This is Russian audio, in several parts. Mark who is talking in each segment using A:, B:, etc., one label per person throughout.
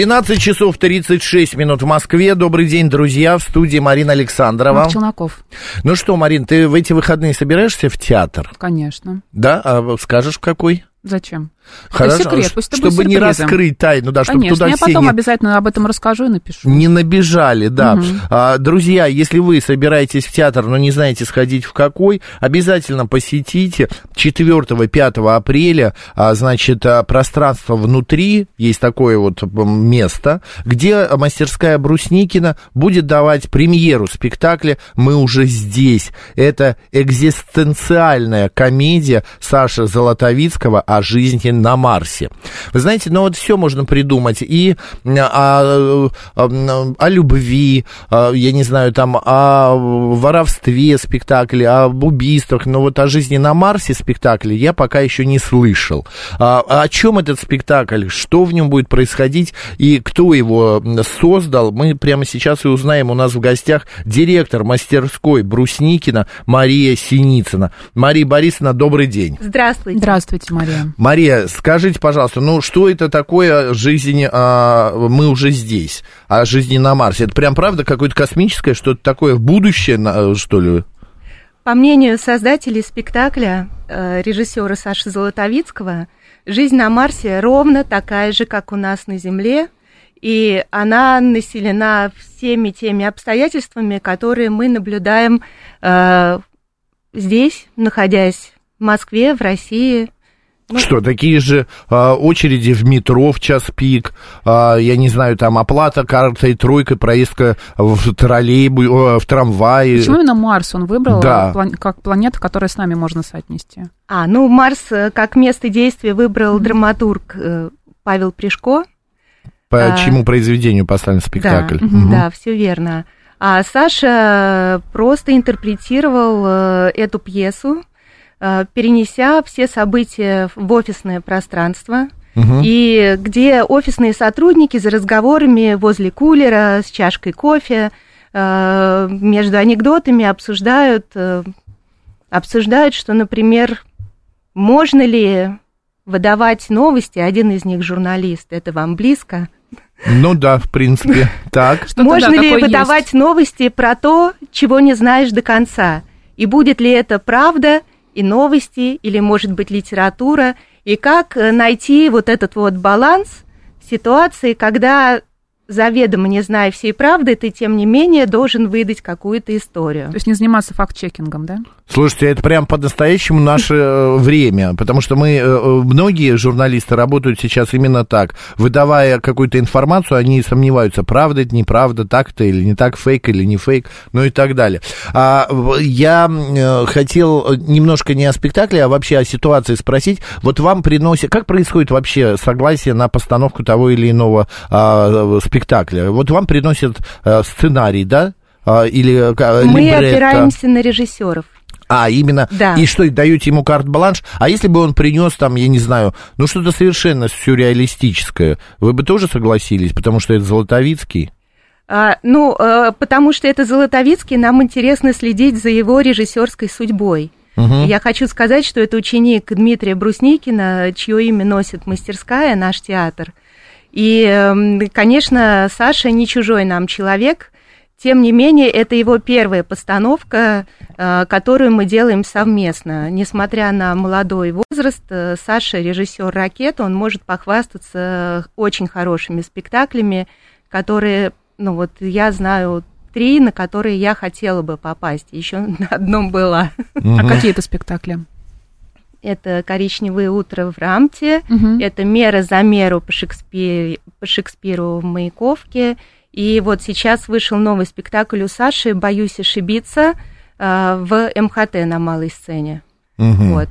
A: 12 часов 36 минут в Москве. Добрый день, друзья. В студии Марина Александрова.
B: Марк Челноков.
A: Ну что, Марин, ты в эти выходные собираешься в театр?
B: Конечно.
A: Да? А скажешь, в какой?
B: Зачем?
A: Хорошо,
B: это секрет, пусть это
A: чтобы
B: будет
A: не раскрыть тайну, да, чтобы
B: Конечно,
A: туда
B: я
A: все
B: потом
A: не,
B: обязательно об этом расскажу и напишу.
A: не набежали, да. А, друзья, если вы собираетесь в театр, но не знаете сходить в какой, обязательно посетите 4-5 апреля, а, значит, а, пространство внутри, есть такое вот место, где мастерская Брусникина будет давать премьеру спектакля «Мы уже здесь». Это экзистенциальная комедия Саши Золотовицкого о жизни на Марсе. Вы знаете, ну вот все можно придумать. И о, о, о любви, а, я не знаю, там, о воровстве спектакли, об убийствах, но вот о жизни на Марсе спектакле я пока еще не слышал. А, о чем этот спектакль, что в нем будет происходить и кто его создал, мы прямо сейчас и узнаем. У нас в гостях директор мастерской Брусникина Мария Синицына. Мария Борисовна, добрый день.
C: Здравствуйте.
B: Здравствуйте, Мария.
A: Мария, скажите, пожалуйста, ну что это такое жизнь, а, мы уже здесь, о жизни на Марсе? Это прям правда какое-то космическое, что-то такое будущее, на- что ли?
C: По мнению создателей спектакля, э, режиссера Саши Золотовицкого, жизнь на Марсе ровно такая же, как у нас на Земле, и она населена всеми теми обстоятельствами, которые мы наблюдаем э, здесь, находясь в Москве, в России. Ну,
A: Что, такие же а, очереди в метро в час пик, а, я не знаю, там оплата картой тройкой, проездка в троллейбу, о, в трамвае.
B: Почему именно Марс он выбрал
A: Да.
B: план- как планета, которая с нами можно соотнести?
C: А, ну, Марс э, как место действия выбрал драматург э, Павел Пришко.
A: По
C: а,
A: чему произведению поставлен спектакль?
C: Да,
A: Мгм.
C: да, все верно. А Саша просто интерпретировал э, эту пьесу, э, перенеся все события в офисное пространство.
A: Мгм.
C: И где офисные сотрудники за разговорами возле кулера с чашкой кофе э, между анекдотами обсуждают, э, обсуждают, что, например, можно ли выдавать новости, один из них журналист, это вам близко,
A: Ну да, в принципе. Так.
C: Можно ли выдавать новости про то, чего не знаешь до конца? И будет ли это правда и новости, или, может быть, литература? И как э, найти вот этот вот баланс ситуации, когда заведомо не зная всей правды, ты, тем не менее, должен выдать какую-то историю.
B: То есть не заниматься факт-чекингом, да?
A: Слушайте, это прям по-настоящему наше э, время, потому что мы, э, э, многие журналисты работают сейчас именно так. Выдавая какую-то информацию, они сомневаются, правда это, неправда, так это или не так, фейк или не фейк, ну и так далее. А, я хотел немножко не о спектакле, а вообще о ситуации спросить. Вот вам приносят, как происходит вообще согласие на постановку того или иного а, спектакля? Вот вам приносят э, сценарий, да? А, или э,
C: Мы
A: либретто?
C: опираемся на режиссеров.
A: А, именно.
C: Да.
A: И что, даете ему карт-бланш? А если бы он принес там, я не знаю, ну что-то совершенно сюрреалистическое, вы бы тоже согласились, потому что это Золотовицкий?
C: А, ну, э, потому что это Золотовицкий, нам интересно следить за его режиссерской судьбой.
A: Мгм.
C: Я хочу сказать, что это ученик Дмитрия Брусникина, чье имя носит мастерская, наш театр. И, эм, конечно, Саша не чужой нам человек. Тем не менее, это его первая постановка, э, которую мы делаем совместно. Несмотря на молодой возраст, э, Саша режиссер ракет, он может похвастаться очень хорошими спектаклями, которые, ну вот я знаю три, на которые я хотела бы попасть. Еще на одном была.
B: А какие это спектакли?
C: Это «Коричневое утро в Рамте»,
B: Мгм.
C: это «Мера за меру» по Шекспиру, по Шекспиру в Маяковке. И вот сейчас вышел новый спектакль у Саши «Боюсь ошибиться» э, в МХТ на малой сцене.
A: Мгм.
C: Вот.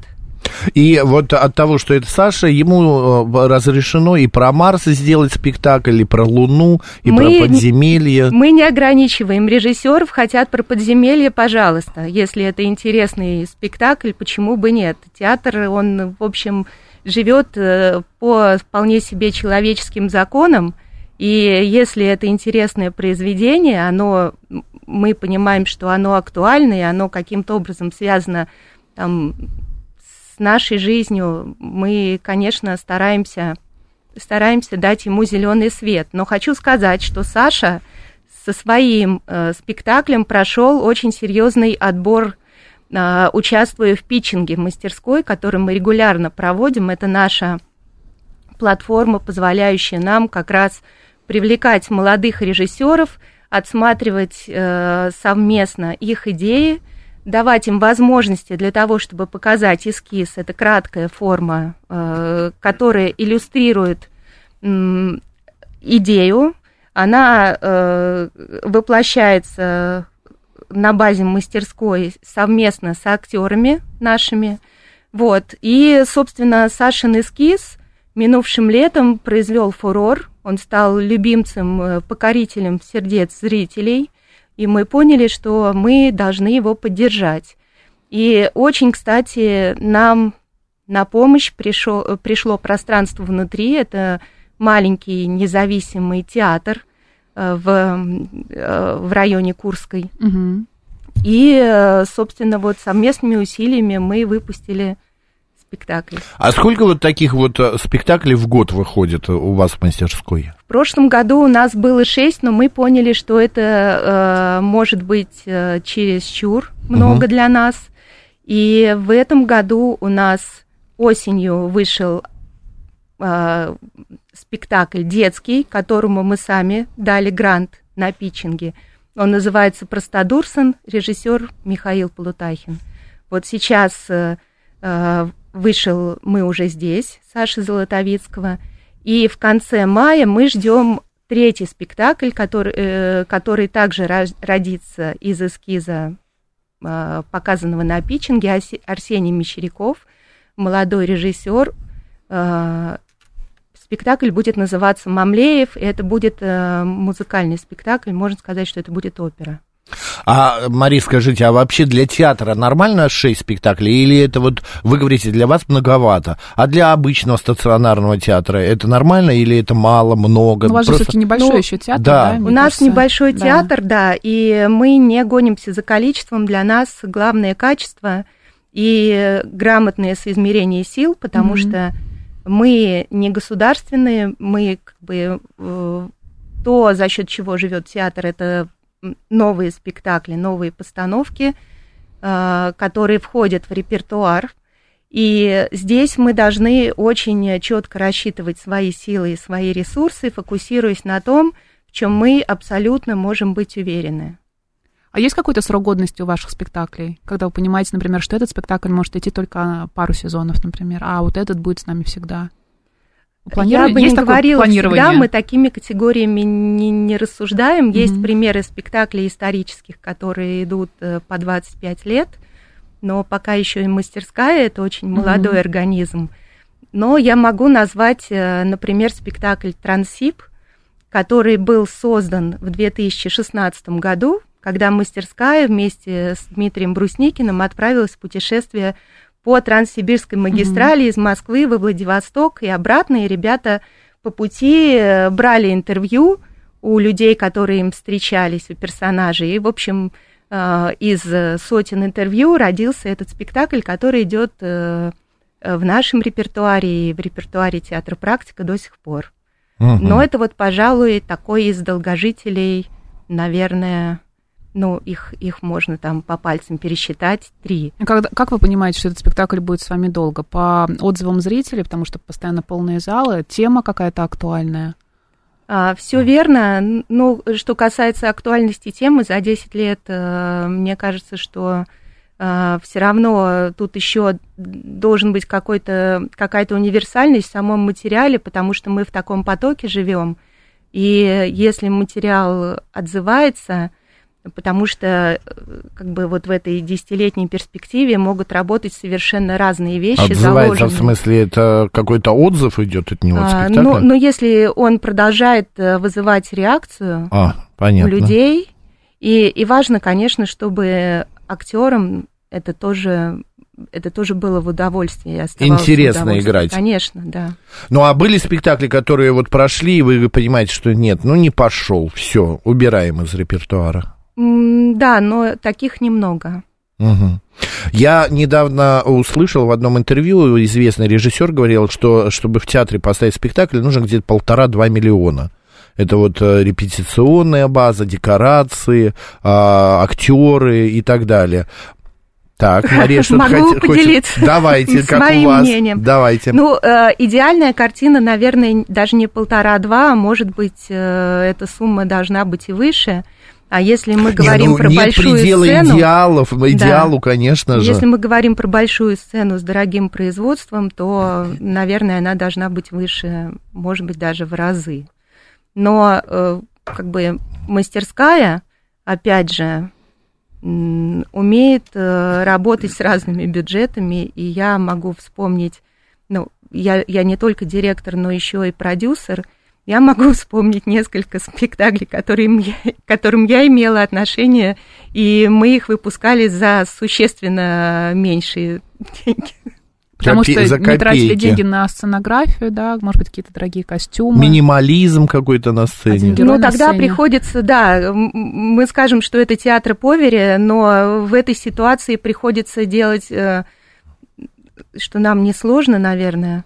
A: И вот от того, что это Саша, ему э, разрешено и про Марс сделать спектакль, и про Луну, и
C: Мы
A: про подземелье.
C: Мы не ограничиваем режиссеров, хотят про подземелье, пожалуйста. Если это интересный спектакль, почему бы нет? Театр, он, в общем, живет э, по вполне себе человеческим законам, и если это интересное произведение, оно, мы понимаем, что оно актуально, и оно каким-то образом связано там, с нашей жизнью, мы, конечно, стараемся, стараемся дать ему зеленый свет. Но хочу сказать, что Саша со своим э, спектаклем прошел очень серьезный отбор, э, участвуя в питчинге в мастерской, который мы регулярно проводим. Это наша платформа, позволяющая нам как раз привлекать молодых режиссеров, отсматривать э, совместно их идеи, давать им возможности для того, чтобы показать эскиз. Это краткая форма, э, которая иллюстрирует идею. Она э, воплощается на базе мастерской совместно с актерами нашими. Вот. И, собственно, Сашин эскиз минувшим летом произвел фурор. Он стал любимцем, э, покорителем сердец зрителей, и мы поняли, что мы должны его поддержать. И очень, кстати, нам на помощь пришло, пришло пространство внутри. Это маленький независимый театр э, в, э, в районе Курской.
B: Угу.
C: И, собственно, вот совместными усилиями мы выпустили спектаклей.
A: А сколько вот таких вот э, спектаклей в год выходит у вас в мастерской?
C: В прошлом году у нас было шесть, но мы поняли, что это э, может быть э, чересчур много угу. для нас. И в этом году у нас осенью вышел э, спектакль детский, которому мы сами дали грант на питчинге. Он называется «Простодурсон», режиссер Михаил Полутахин. Вот сейчас э, э вышел «Мы уже здесь» Саши Золотовицкого. И в конце мая мы ждем третий спектакль, который, э, который также родится из эскиза, э, показанного на питчинге, Арсений Мещеряков, молодой режиссер. Э, спектакль будет называться «Мамлеев», и это будет э, музыкальный спектакль, можно сказать, что это будет опера.
A: А, Мари, скажите, а вообще для театра нормально 6 спектаклей? Или это вот, вы говорите, для вас многовато? А для обычного стационарного театра это нормально или это мало, много?
B: Ну, у вас Просто... же все-таки небольшой ну, еще театр,
A: да?
C: да у нас кажется. небольшой да. театр, да, и мы не гонимся за количеством. Для нас главное качество и грамотное соизмерение сил, потому mm-hmm. что мы не государственные, мы как бы э, то, за счет чего живет театр, это новые спектакли, новые постановки, э, которые входят в репертуар. И здесь мы должны очень четко рассчитывать свои силы и свои ресурсы, фокусируясь на том, в чем мы абсолютно можем быть уверены.
B: А есть какой-то срок годности у ваших спектаклей? Когда вы понимаете, например, что этот спектакль может идти только пару сезонов, например, а вот этот будет с нами всегда?
C: Планирую... Я бы есть не говорила всегда, мы такими категориями не, не рассуждаем. Mm-hmm. Есть примеры спектаклей исторических, которые идут э, по 25 лет, но пока еще и мастерская, это очень молодой mm-hmm. организм. Но я могу назвать, э, например, спектакль «Трансип», который был создан в 2016 году, когда мастерская вместе с Дмитрием Брусникиным отправилась в путешествие по Транссибирской магистрали mm-hmm. из Москвы во Владивосток и обратно, и ребята по пути э, брали интервью у людей, которые им встречались, у персонажей. И, в общем, э, из сотен интервью родился этот спектакль, который идет э, в нашем репертуаре и в репертуаре театра практика до сих пор. Uh-huh. Но это вот, пожалуй, такой из долгожителей, наверное, ну, их, их можно там по пальцам пересчитать, три.
B: Когда, как вы понимаете, что этот спектакль будет с вами долго? По отзывам зрителей, потому что постоянно полные залы, тема какая-то актуальная?
C: А, все верно. Ну, что касается актуальности темы, за 10 лет, э, мне кажется, что э, все равно тут еще должен быть какой-то, какая-то универсальность в самом материале, потому что мы в таком потоке живем. И если материал отзывается, потому что э, как бы вот в этой десятилетней перспективе могут работать совершенно разные вещи.
A: Отзывается, в смысле, это какой-то отзыв идет от него
C: а, ну, ну, если он продолжает э, вызывать реакцию
A: а, понятно.
C: у людей, и, и важно, конечно, чтобы актерам это тоже это тоже было в удовольствие.
A: Интересно
C: в
A: играть.
C: Конечно, да.
A: Ну, а были спектакли, которые вот прошли, и вы понимаете, что нет, ну, не пошел, все, убираем из репертуара.
C: Да, но таких немного.
A: Угу. Я недавно услышал в одном интервью, известный режиссер говорил, что чтобы в театре поставить спектакль, нужно где-то полтора-два миллиона. Это вот э, репетиционная база, декорации, а, актеры и так далее. Так, Мария, что
C: Могу хот... поделиться
A: хочет... Давайте, как у вас.
C: Мнением.
A: Давайте.
C: Ну, э, идеальная картина, наверное, даже не полтора-два, а может быть, э, эта сумма должна быть и выше. А если мы говорим не, ну, про
A: нет
C: большую
A: предела
C: сцену...
A: идеалов, идеалу, да, конечно же.
C: Если мы говорим про большую сцену с дорогим производством, то, наверное, она должна быть выше, может быть, даже в разы. Но, э, как бы, мастерская, опять же, умеет э, работать с разными бюджетами, и я могу вспомнить, ну, я, я не только директор, но еще и продюсер – я могу вспомнить несколько спектаклей, которым я, которым я имела отношение, и мы их выпускали за существенно меньшие деньги.
B: Потому Копе- что не тратили деньги на сценографию, да, может быть, какие-то дорогие костюмы.
A: Минимализм какой-то на сцене.
C: Ну, на тогда сцене. приходится, да, мы скажем, что это театр Повери, но в этой ситуации приходится делать, э, что нам несложно, наверное,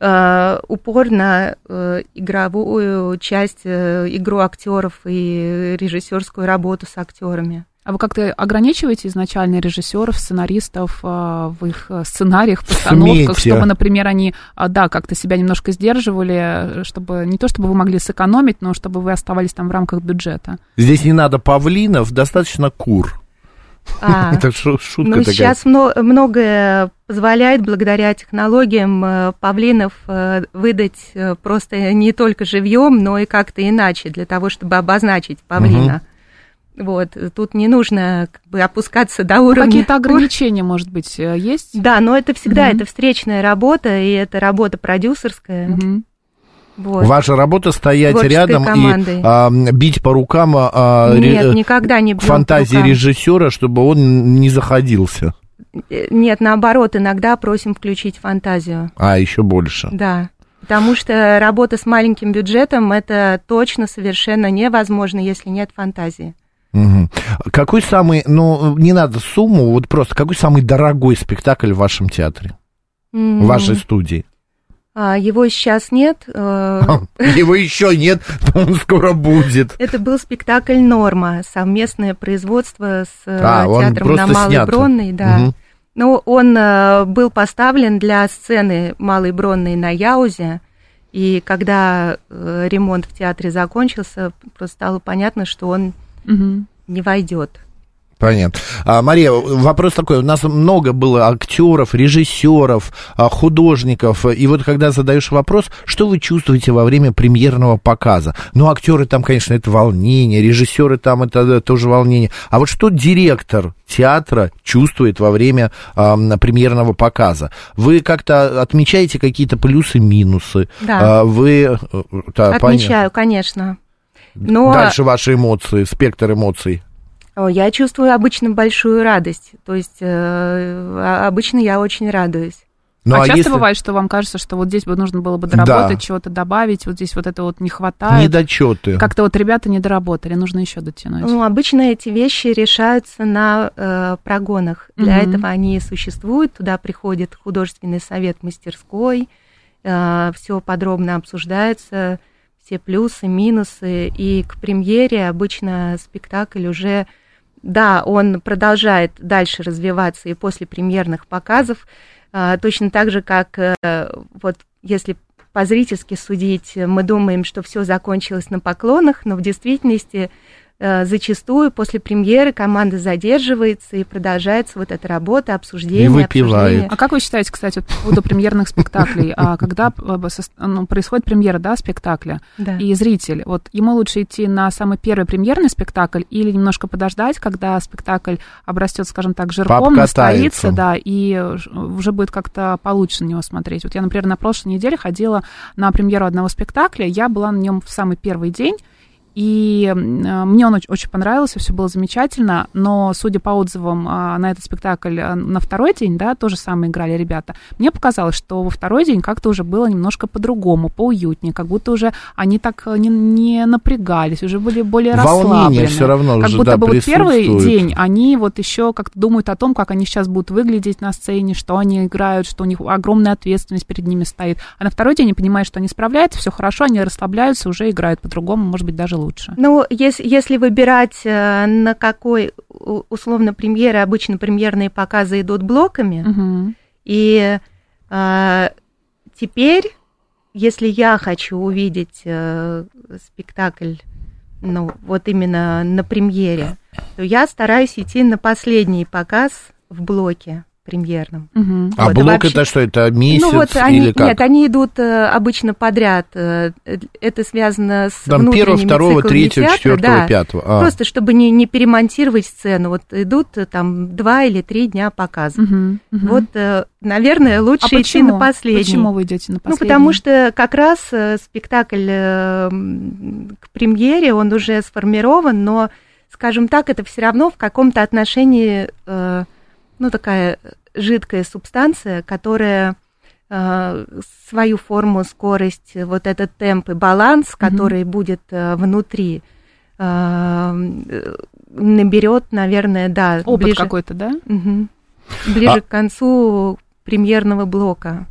C: упор на э, игровую часть, э, игру актеров и режиссерскую работу с актерами.
B: А вы как-то ограничиваете изначально режиссеров, сценаристов в их сценариях, постановках, Смейте. чтобы, например, они, да, как-то себя немножко сдерживали, чтобы не то, чтобы вы могли сэкономить, но чтобы вы оставались там в рамках бюджета?
A: Здесь не надо павлинов, достаточно кур.
C: А, Это шутка ну, такая. Сейчас многое позволяет благодаря технологиям э, павлинов э, выдать э, просто не только живьем, но и как-то иначе, для того, чтобы обозначить павлина. Угу. Вот, тут не нужно как бы опускаться до уровня.
B: Какие-то ограничения, может быть, есть?
C: Да, но это всегда угу. это встречная работа, и это работа продюсерская. Угу.
A: Вот. Ваша работа стоять рядом командой. и а, бить по рукам а,
C: Нет, ре... никогда не
A: фантазии режиссера, чтобы он не заходился.
C: Э, нет, наоборот, иногда просим включить фантазию.
A: А, еще больше.
C: Да. Потому что работа с маленьким бюджетом это точно совершенно невозможно, если нет фантазии.
A: Угу. Какой самый, ну, не надо сумму, вот просто какой самый дорогой спектакль в вашем театре, mm-hmm. в вашей студии?
C: А, его сейчас нет. Э,
A: его еще нет, он скоро будет.
C: Это был спектакль «Норма», совместное производство с э, а, театром на Малой снят. Бронной, да. Угу. Ну, он э, был поставлен для сцены Малой Бронной на Яузе, и когда ремонт в театре закончился, просто стало понятно, что он угу. не войдет.
A: Понятно. А, Мария, вопрос такой. У нас много было актеров, режиссеров, а, художников. И вот когда задаешь вопрос, что вы чувствуете во время премьерного показа? Ну, актеры там, конечно, это волнение, режиссеры там это тоже волнение. А вот что директор театра чувствует во время а, премьерного показа? Вы как-то отмечаете какие-то плюсы-минусы?
C: Да.
A: А, вы...
C: Э, да, Отмечаю, понятно. конечно.
A: Но... Дальше ваши эмоции, спектр эмоций.
C: Я чувствую обычно большую радость. То есть э, а, обычно я очень радуюсь.
B: Ну, а, а часто если... бывает, что вам кажется, что вот здесь бы нужно было бы доработать, да. чего-то добавить, вот здесь вот это вот не хватает.
A: Недочеты.
B: Как-то вот ребята не доработали, нужно еще дотянуть.
C: Ну, обычно эти вещи решаются на э, прогонах. Для угу. этого они и существуют. Туда приходит художественный совет мастерской, э, все подробно обсуждается, все плюсы, минусы. И к премьере обычно спектакль уже да, он продолжает дальше развиваться и после премьерных показов, а, точно так же, как э, вот если по-зрительски судить, мы думаем, что все закончилось на поклонах, но в действительности зачастую после премьеры команда задерживается и продолжается вот эта работа, обсуждение, и
A: выпивает. Обсуждение.
B: А как вы считаете, кстати, вот по поводу премьерных спектаклей, а когда э, ну, происходит премьера, да, спектакля, да. и зритель, вот ему лучше идти на самый первый премьерный спектакль или немножко подождать, когда спектакль обрастет, скажем так, жирком, настоится, да, и уже будет как-то получше на него смотреть. Вот я, например, на прошлой неделе ходила на премьеру одного спектакля, я была на нем в самый первый день, и э, мне он очень понравился, все было замечательно, но, судя по отзывам а, на этот спектакль э, на второй день, да, то же самое играли ребята, мне показалось, что во второй день как-то уже было немножко по-другому, поуютнее, как будто уже они так э, не, не напрягались, уже были более
A: Волнение все равно
B: Как
A: уже,
B: будто
A: да,
B: бы вот первый день они вот еще как-то думают о том, как они сейчас будут выглядеть на сцене, что они играют, что у них огромная ответственность перед ними стоит. А на второй день они понимают, что они справляются, все хорошо, они расслабляются, уже играют по-другому, может быть, даже лучше.
C: Ну, если, если выбирать, э, на какой, условно, премьеры, обычно премьерные показы идут блоками, угу. и а, теперь, если я хочу увидеть а, спектакль, ну, вот именно на премьере, то я стараюсь идти на последний показ в блоке премьерном.
A: Угу. А вот, блок вообще... это что, это месяц ну, вот
C: они,
A: или как?
C: Нет, они идут э, обычно подряд. Э, это связано с
A: Там первого, второго, третьего, четвертого, да. пятого.
C: А. Просто чтобы не, не перемонтировать сцену. Вот идут э, там два или три дня показа. Угу, угу. Вот, наверное, лучше а идти на последний.
B: Почему вы идете на последний?
C: Ну, потому что как раз спектакль к премьере, он уже сформирован, но, скажем так, это все равно в каком-то отношении ну, такая жидкая субстанция, которая э, свою форму, скорость, вот этот темп и баланс, который mm-hmm. будет э, внутри, э, наберет, наверное, да.
B: Опыт ближе, какой-то, да?
C: Угу, ближе а... к концу премьерного блока.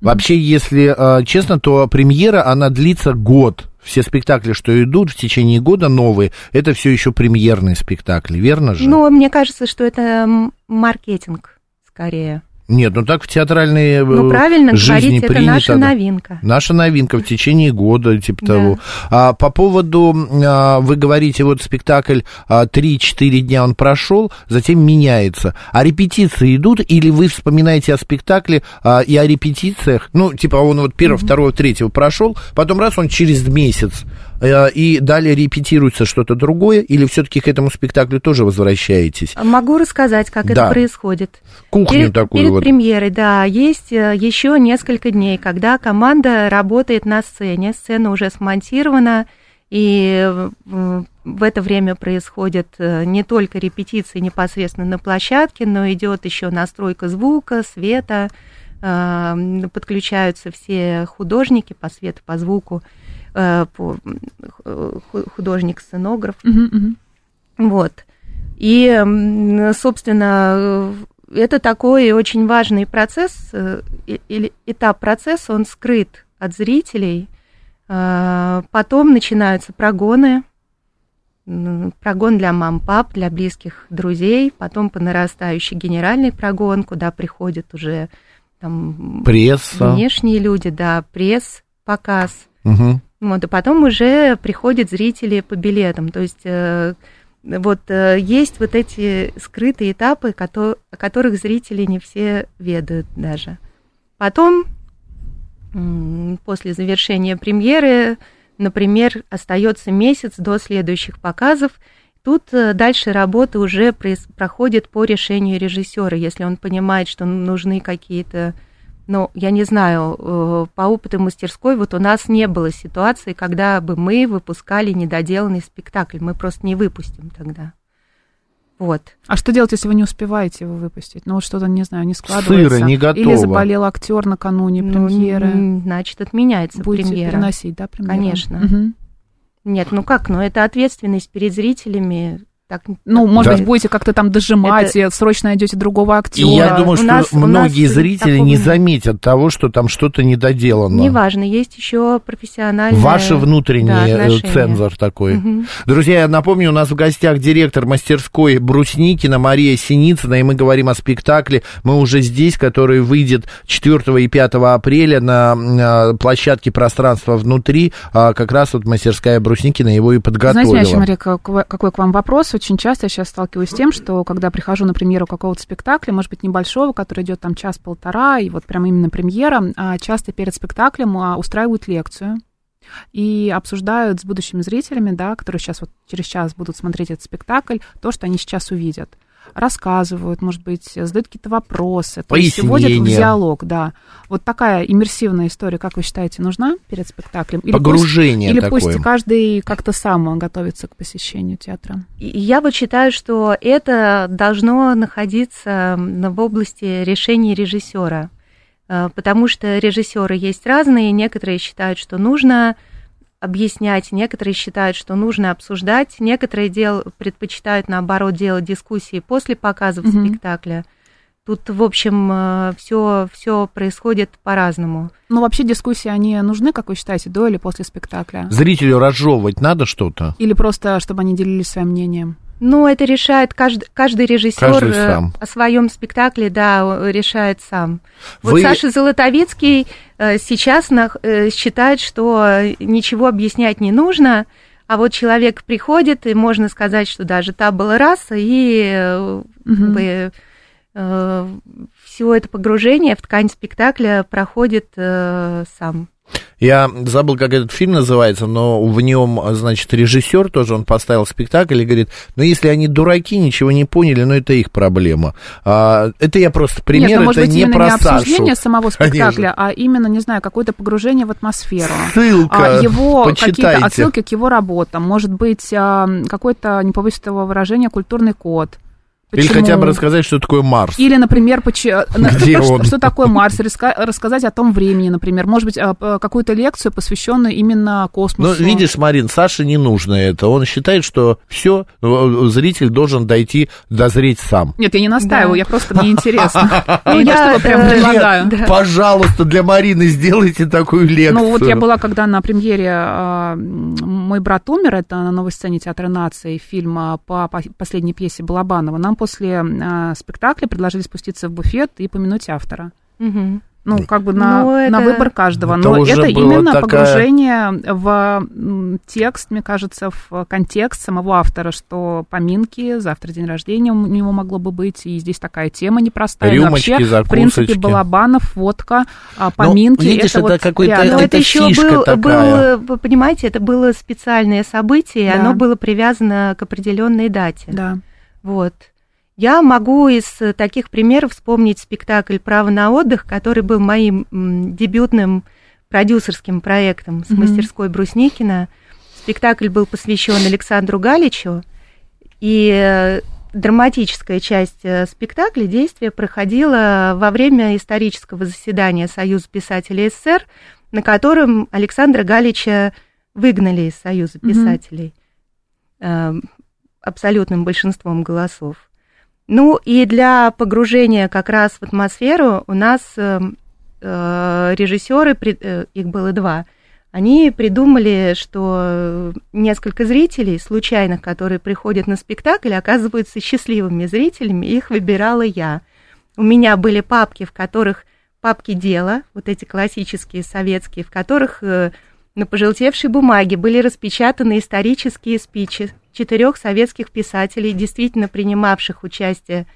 A: Вообще, если э, честно, то премьера, она длится год все спектакли, что идут в течение года новые, это все еще премьерные спектакли, верно же?
C: Ну, мне кажется, что это маркетинг скорее.
A: Нет, ну так в театральной
C: ну, правильно жизни говорить, принято. это наша новинка.
A: Наша новинка в течение года, типа да. того. А, по поводу, а, вы говорите, вот спектакль а, 3-4 дня он прошел, затем меняется. А репетиции идут, или вы вспоминаете о спектакле а, и о репетициях? Ну, типа он вот первого, mm-hmm. второго, третьего прошел, потом раз он через месяц Э, и далее репетируется что-то другое, или все-таки к этому спектаклю тоже возвращаетесь?
C: Могу рассказать, как да. это происходит.
A: Кухню
C: перед,
A: такую
C: перед
A: вот.
C: премьерой, да, есть э, еще несколько дней, когда команда работает на сцене, сцена уже смонтирована, и в это время происходят э, не только репетиции непосредственно на площадке, но идет еще настройка звука, света, подключаются все художники по свету, по звуку. Э, художник-сценограф. Uh-huh, uh-huh. Вот. И, собственно, это такой очень важный процесс, э, или этап процесса, он скрыт от зрителей. Э, потом начинаются прогоны, прогон для мам-пап, для близких друзей, потом по нарастающей генеральный прогон, куда приходят уже там
A: пресса.
C: внешние люди, да, пресс, показ. Угу. Вот, и потом уже приходят зрители по билетам. То есть э, вот э, есть вот эти скрытые этапы, о которых зрители не все ведают даже. Потом, после завершения премьеры, например, остается месяц до следующих показов. Тут э, дальше работа уже проходит по решению режиссера, если он понимает, что нужны какие-то ну, я не знаю, э, по опыту мастерской вот у нас не было ситуации, когда бы мы выпускали недоделанный спектакль. Мы просто не выпустим тогда. Вот.
B: А что делать, если вы не успеваете его выпустить? Ну, вот что-то, не знаю, не складывается.
A: Сыро, не готово.
B: Или заболел актер накануне ну, премьеры.
C: Значит, отменяется
B: Будете
C: премьера.
B: переносить, да, премьеру?
C: Конечно. Угу. Нет, ну как, ну это ответственность перед зрителями.
B: Так, ну, может да. быть, будете как-то там дожимать, это... срочно найдете другого актера. И
A: я думаю, что нас, многие зрители не заметят того, что там что-то недоделано.
C: Неважно, есть еще профессиональные...
A: Ваши внутренние да, э, цензор такой. Угу. Друзья, я напомню, у нас в гостях директор мастерской Брусникина Мария Синицына, и мы говорим о спектакле «Мы уже здесь», который выйдет 4 и 5 апреля на площадке «Пространство внутри». А как раз вот мастерская Брусникина его и подготовила.
B: Знаете, Мария, какой к вам вопрос? Очень часто я сейчас сталкиваюсь с тем, что когда прихожу на премьеру какого-то спектакля, может быть, небольшого, который идет там час-полтора, и вот прям именно премьера, а часто перед спектаклем а, устраивают лекцию, и обсуждают с будущими зрителями, да, которые сейчас вот через час будут смотреть этот спектакль, то, что они сейчас увидят рассказывают, может быть, задают какие-то вопросы, то есть вводят в диалог, да. Вот такая иммерсивная история, как вы считаете, нужна перед спектаклем?
A: Или Погружение
B: пусть,
A: такое.
B: Или пусть каждый как-то сам готовится к посещению театра?
C: Я вот считаю, что это должно находиться в области решений режиссера, э, потому что режиссеры есть разные, некоторые считают, что нужно объяснять, некоторые считают, что нужно обсуждать, некоторые дел, предпочитают, наоборот, делать дискуссии после показов mm-hmm. спектакля. Тут, в общем, все, э, все происходит по-разному.
B: Ну, вообще дискуссии, они нужны, как вы считаете, до или после спектакля?
A: Зрителю разжевывать надо что-то?
B: Или просто, чтобы они делились своим мнением?
C: Ну, это решает каждый, каждый режиссер каждый э, сам. о своем спектакле, да, решает сам. Вот Вы... Саша Золотовицкий сейчас э, считает, что ничего объяснять не нужно, а вот человек приходит, и можно сказать, что даже та была раса, и угу. бы, все это погружение в ткань спектакля проходит сам.
A: Я забыл, как этот фильм называется, но в нем, значит, режиссер тоже, он поставил спектакль и говорит, ну, если они дураки, ничего не поняли, ну, это их проблема. А, это я просто пример, Нет, ну,
B: может
A: это
B: быть,
A: не про
B: не обсуждение Сашу. самого спектакля, Конечно. а именно, не знаю, какое-то погружение в атмосферу.
A: Ссылка,
B: а, его какие-то отсылки к его работам, может быть, а, какой-то, не повысит его выражения, культурный код
A: Почему? Или хотя бы рассказать, что такое Марс.
B: Или, например, почему, Где что, он? что такое Марс, рассказать о том времени, например. Может быть, а, какую-то лекцию, посвященную именно космосу.
A: Ну, видишь, Марин, Саше не нужно это. Он считает, что все, зритель должен дойти, дозреть сам.
B: Нет, я не настаиваю, да. я просто, мне интересно. Ну, я прям предлагаю.
A: Пожалуйста, для Марины сделайте такую лекцию.
B: Ну, вот я была, когда на премьере а, «Мой брат умер», это на новой сцене Театра нации, фильма по последней пьесе Балабанова, нам после э, спектакля предложили спуститься в буфет и помянуть автора. Угу. Ну, как бы на, ну, это... на выбор каждого. Это Но это именно такая... погружение в текст, мне кажется, в контекст самого автора, что поминки, завтра день рождения у него могло бы быть, и здесь такая тема непростая.
A: Рюмочки,
B: Вообще,
A: закусочки.
B: в принципе, Балабанов, водка, а, ну, поминки.
A: Ну, видишь, это, это вот какой-то
C: это,
A: это
C: еще был, такая. было, вы понимаете, это было специальное событие, да. оно было привязано к определенной дате.
B: Да.
C: Вот. Я могу из таких примеров вспомнить спектакль «Право на отдых», который был моим дебютным продюсерским проектом с mm-hmm. мастерской Брусникина. Спектакль был посвящен Александру Галичу, и э, драматическая часть э, спектакля, действия проходила во время исторического заседания Союза писателей СССР, на котором Александра Галича выгнали из Союза писателей mm-hmm. абсолютным большинством голосов. Ну и для погружения как раз в атмосферу у нас э, э режиссеры, э, их было два, они придумали, что несколько зрителей, случайных, которые приходят на спектакль, оказываются счастливыми зрителями, их выбирала я. У меня были папки, в которых папки дела, вот эти классические советские, в которых э, на пожелтевшей бумаге были распечатаны исторические спичи четырех советских писателей, действительно принимавших участие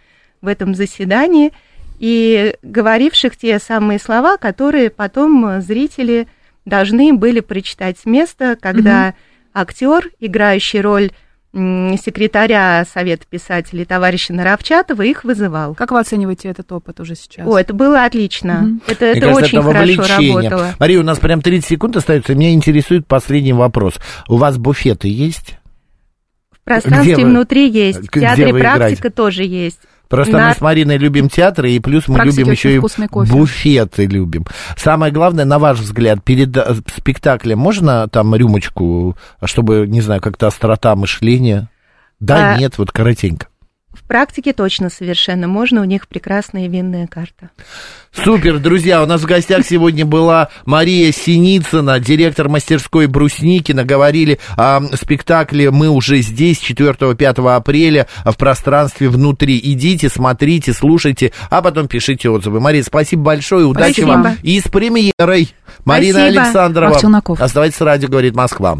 C: в этом заседании и говоривших те самые слова, которые потом зрители должны были прочитать с места, когда угу. актер, играющий роль секретаря Совета писателей товарища Наровчатова их вызывал.
B: Как вы оцениваете этот опыт уже сейчас?
C: О, это было отлично. Угу. Это, это кажется, очень это хорошо работало.
A: Мария, у нас прям 30 секунд остается. Меня интересует последний вопрос. У вас буфеты есть?
C: В пространстве Где внутри вы? есть. В театре практика играете? тоже есть.
A: Просто на... мы с Мариной любим театры, и плюс мы любим еще и кофе. буфеты любим. Самое главное, на ваш взгляд, перед э, спектаклем можно там рюмочку, чтобы, не знаю, как-то острота мышления? Да, а, нет, вот коротенько.
C: В практике точно совершенно можно, у них прекрасная винная карта.
A: Супер, друзья, у нас в гостях сегодня была Мария Синицына, директор мастерской Брусникина. Говорили о спектакле «Мы уже здесь» 4-5 апреля в пространстве внутри. Идите, смотрите, слушайте, а потом пишите отзывы. Мария, спасибо большое, удачи спасибо. вам и с премьерой. Марина спасибо. Александрова. Оставайтесь с радио, говорит Москва.